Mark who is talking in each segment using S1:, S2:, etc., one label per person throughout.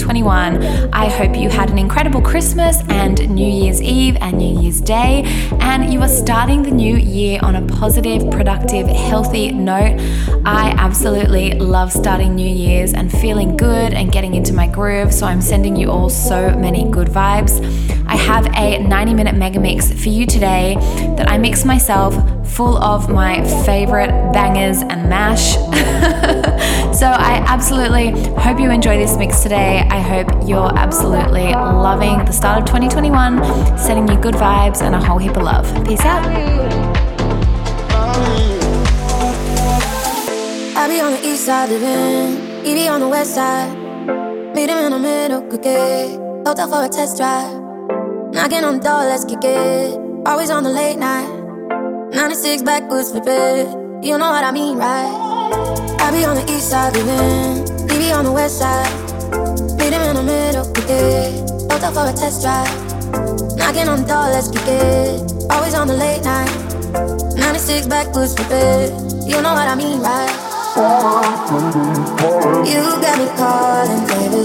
S1: 2021. I hope you had an incredible Christmas and New Year's Eve and New Year's Day, and you are starting the new year on a positive, productive, healthy note. I absolutely love starting New Year's and feeling good and getting into my groove, so I'm sending you all so many good vibes. I have a 90 minute mega mix for you today that I mix myself full of my favorite bangers and mash. so I absolutely hope you enjoy this mix today. I hope you're absolutely loving the start of 2021, sending you good vibes and a whole heap of love. Peace out.
S2: I be on the east side living, he be on the west side. Meet him in the middle, cookie. Hotel for a test drive. Knocking on the door, let's kick it. Always on the late night. 96 backwoods flip it. You know what I mean, right? I be on the east side living, he be on the west side. Meet him in the middle, kick it. Hotel for a test drive. Knocking on the door, let's kick it. Always on the late night. 96 backwoods flip it. You know what I mean, right? You got me calling, baby.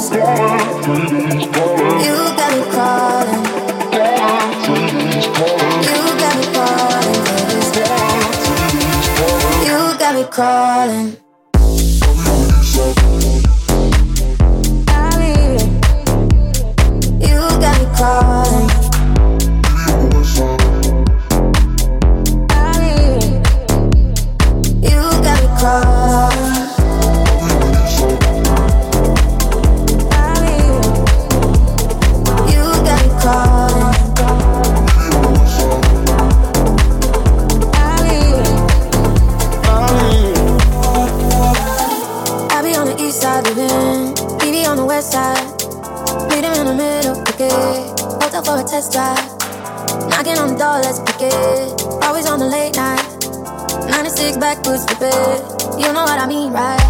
S2: You got me calling. Me crawling. You got me crawling. 96 backwoods, flip it. You know what I mean, right?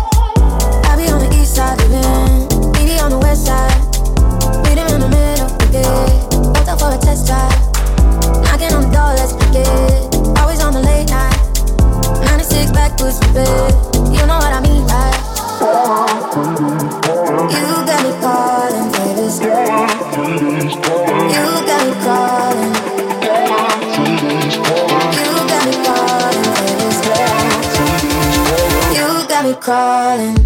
S2: Calling.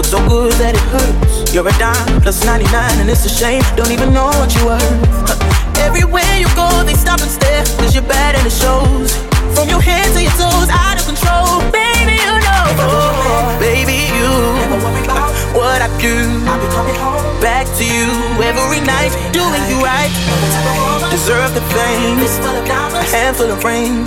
S3: Look so good that it hurts. You're a dime plus 99, and it's a shame. Don't even know what you are. Everywhere you go, they stop and stare. Cause you're bad and it shows. From your head to your toes, out of control. Baby, you know you. Back to you every night, doing you right. Deserve the fame, a handful of rain.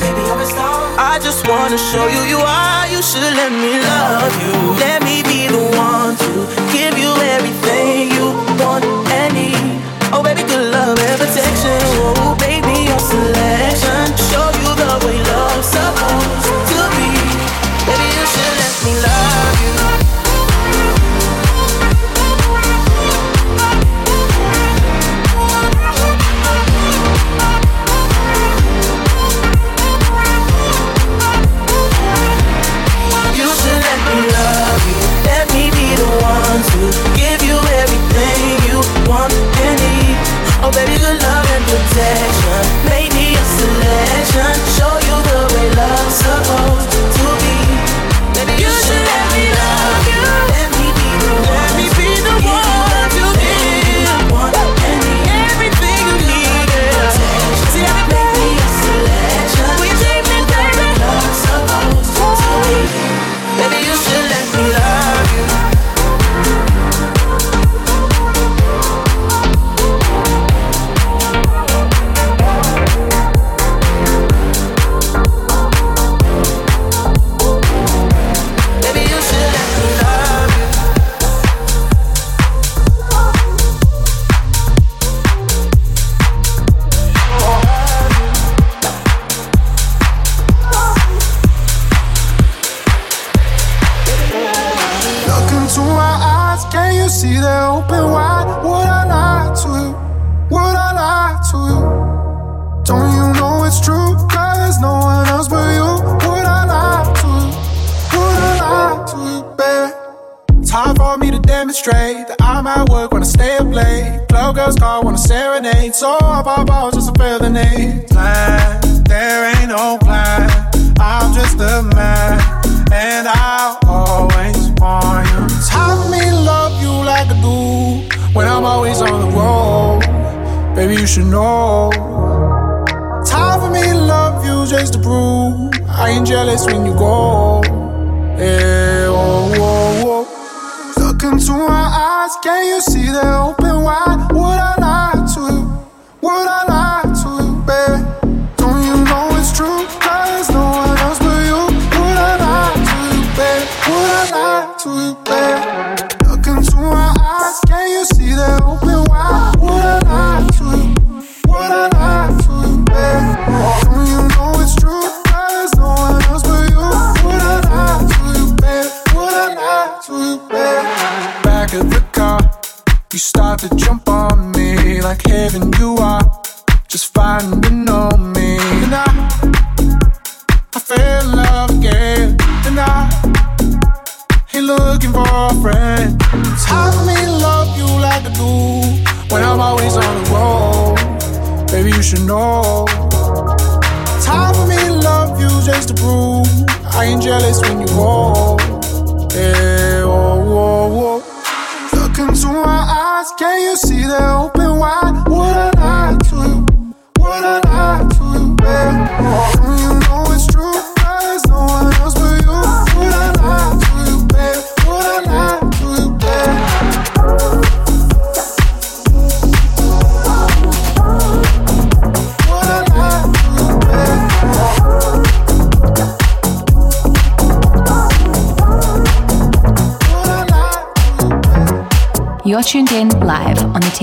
S3: I just wanna show you you are. You should let me love you. Let me be the one to give you everything you want and need. Oh, baby, good love and protection. Oh,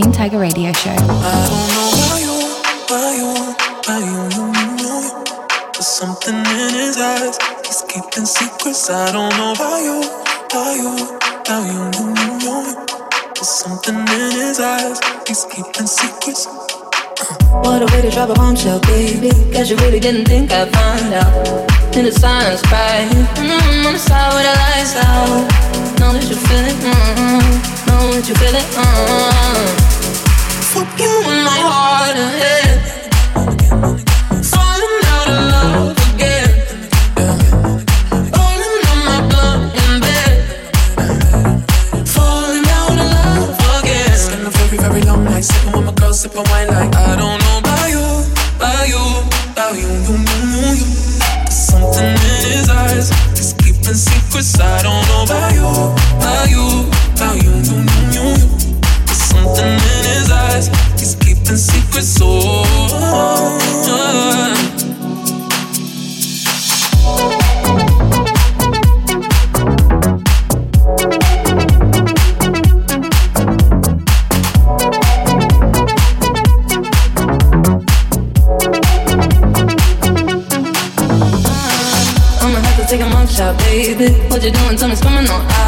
S1: Teen Tiger Radio Show.
S4: There's something in his eyes, he's keeping secrets.
S5: What a way to drop a bombshell, baby. Cause you really didn't think I'd find out. In the silence. Mm-hmm, on the side the lights out. Know that you feel it, mm-hmm. Know that you feel it, mm-hmm put you in my heart. Yeah. Baby. What you doing? Tell me, out. On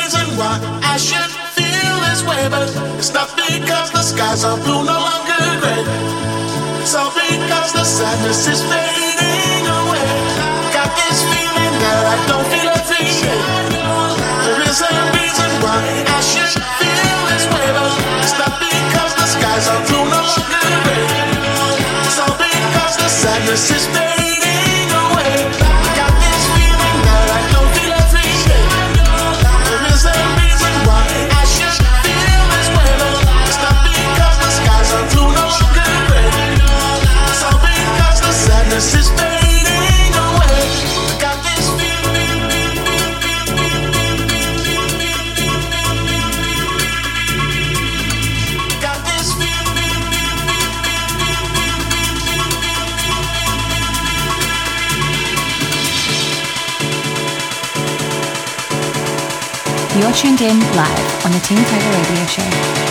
S6: reason why I should feel this way, but it's not because the skies are blue, no longer gray. It's all because the sadness is fading away. Got this feeling that I don't feel a thing. There is a reason why I should feel this way, but it's not because the skies are blue, no longer gray. It's all because the sadness is fading.
S1: Tuned in live on the Team Tiger Radio Show.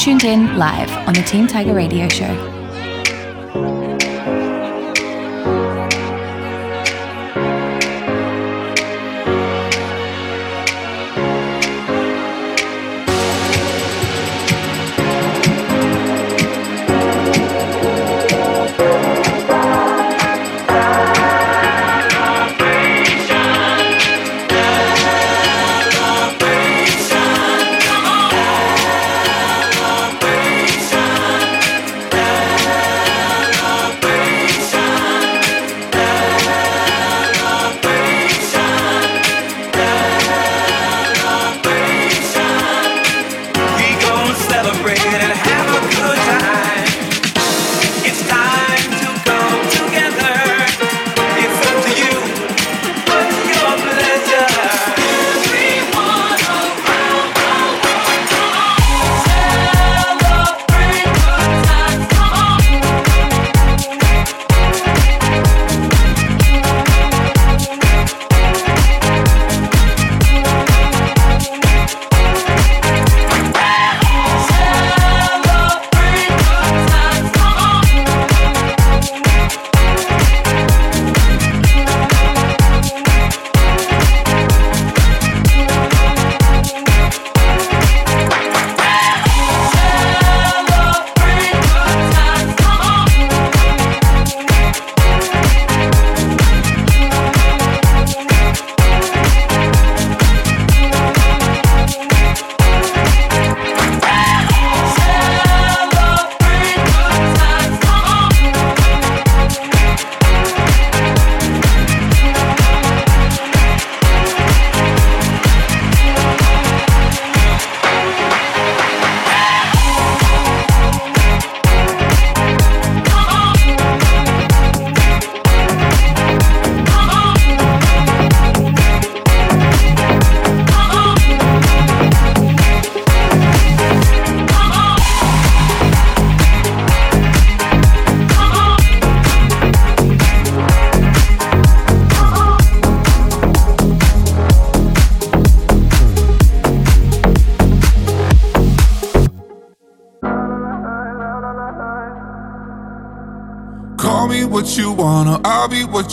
S1: Tuned in live on the Team Tiger Radio Show.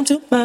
S7: down to my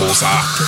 S8: mama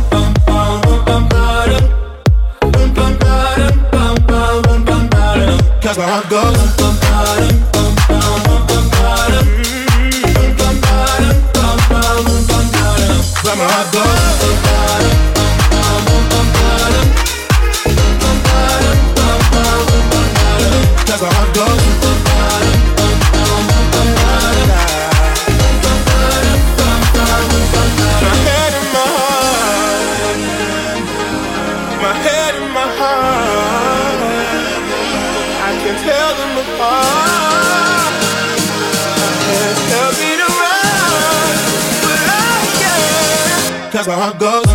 S6: that's where I go. that's where I go.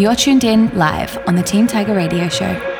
S6: You're tuned in live on the Team Tiger Radio Show.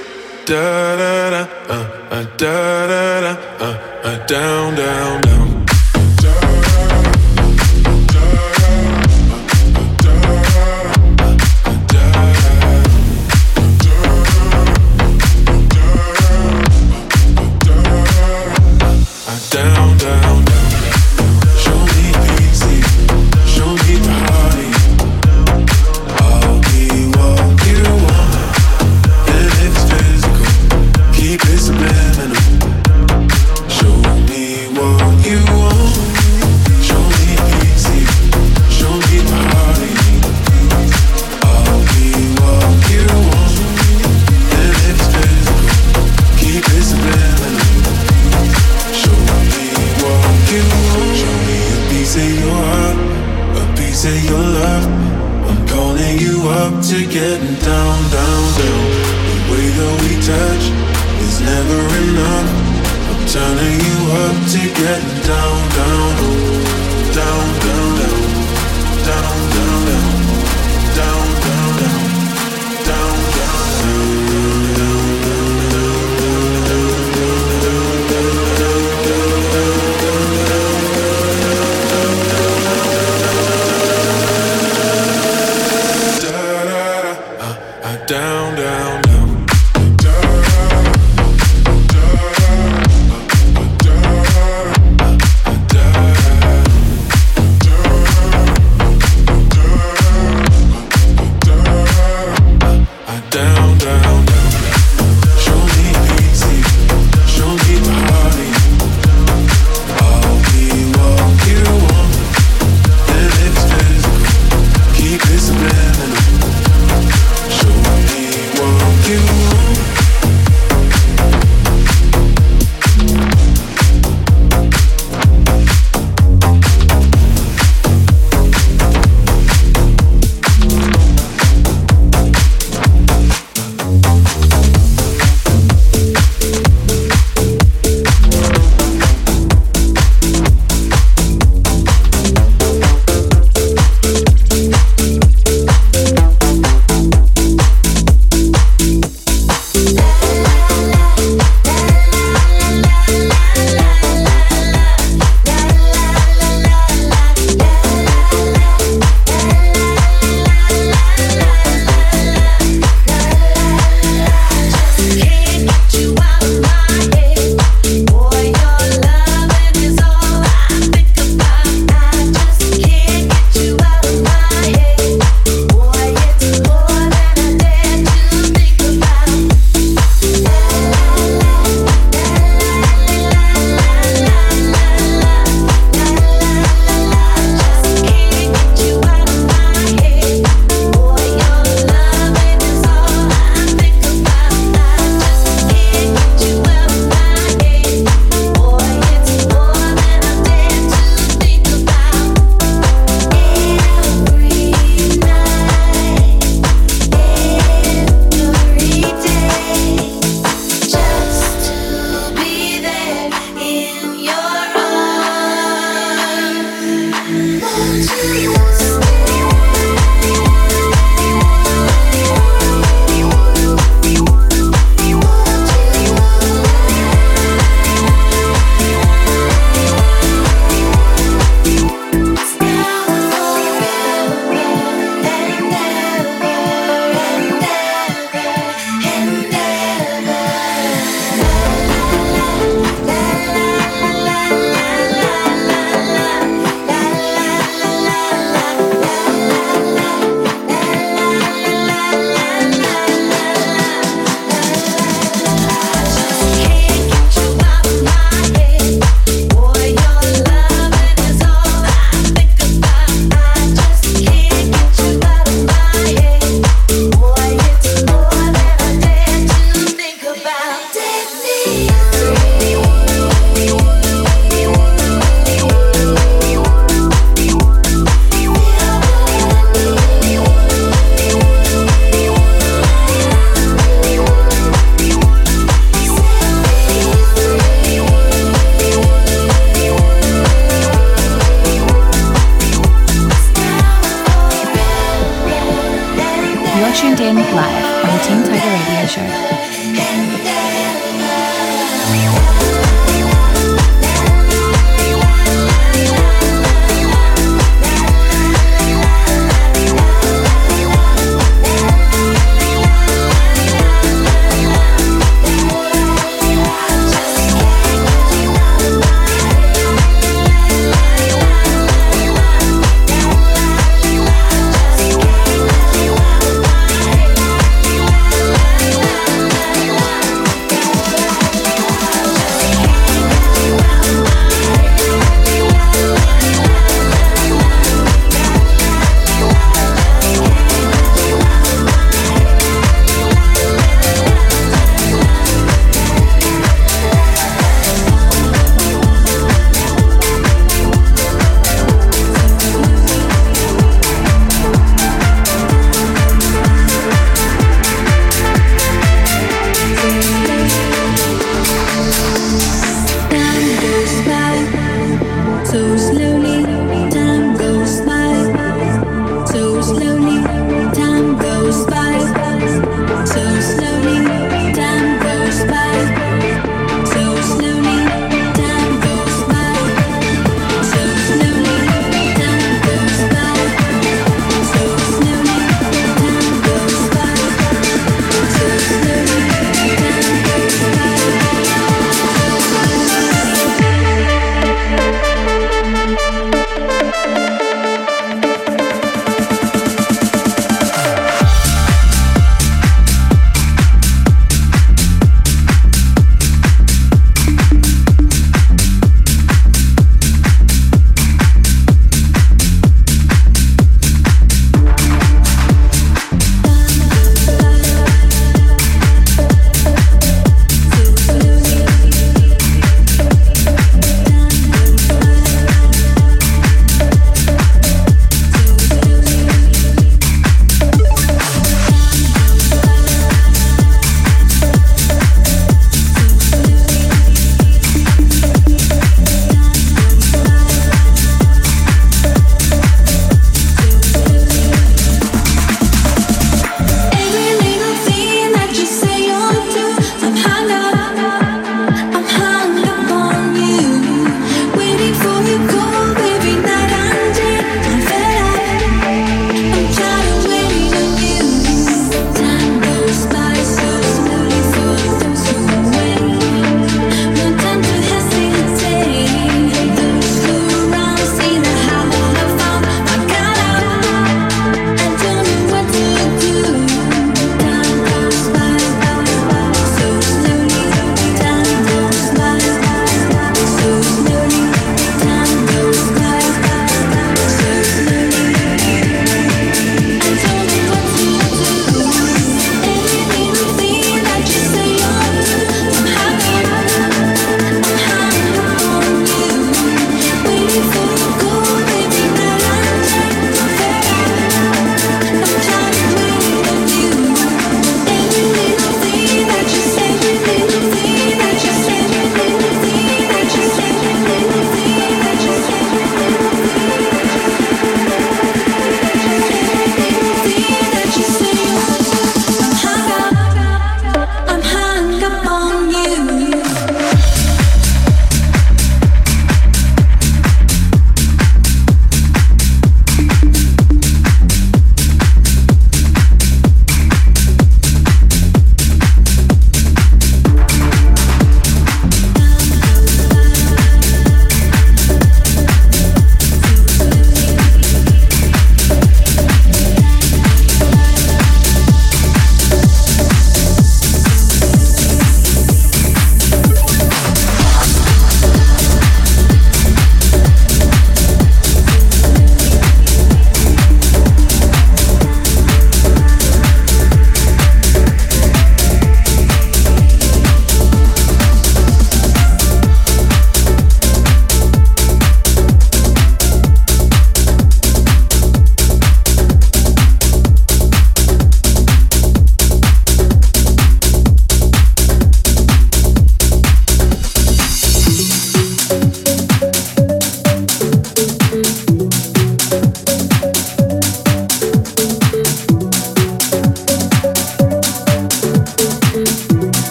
S9: da da da, uh, uh, da da da, uh, uh, down, down,
S10: down.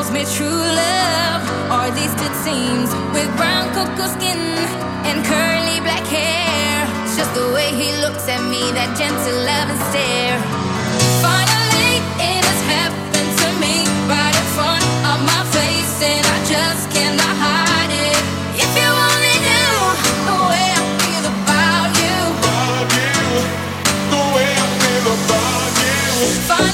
S10: knows me true love, or at least it seems. With brown cocoa skin and curly black hair, it's just the way he looks at me, that gentle loving stare. Finally, it has happened to me right in front of my face, and I just cannot hide it. If you only knew the way I feel about you,
S6: about you
S10: the way I feel about you.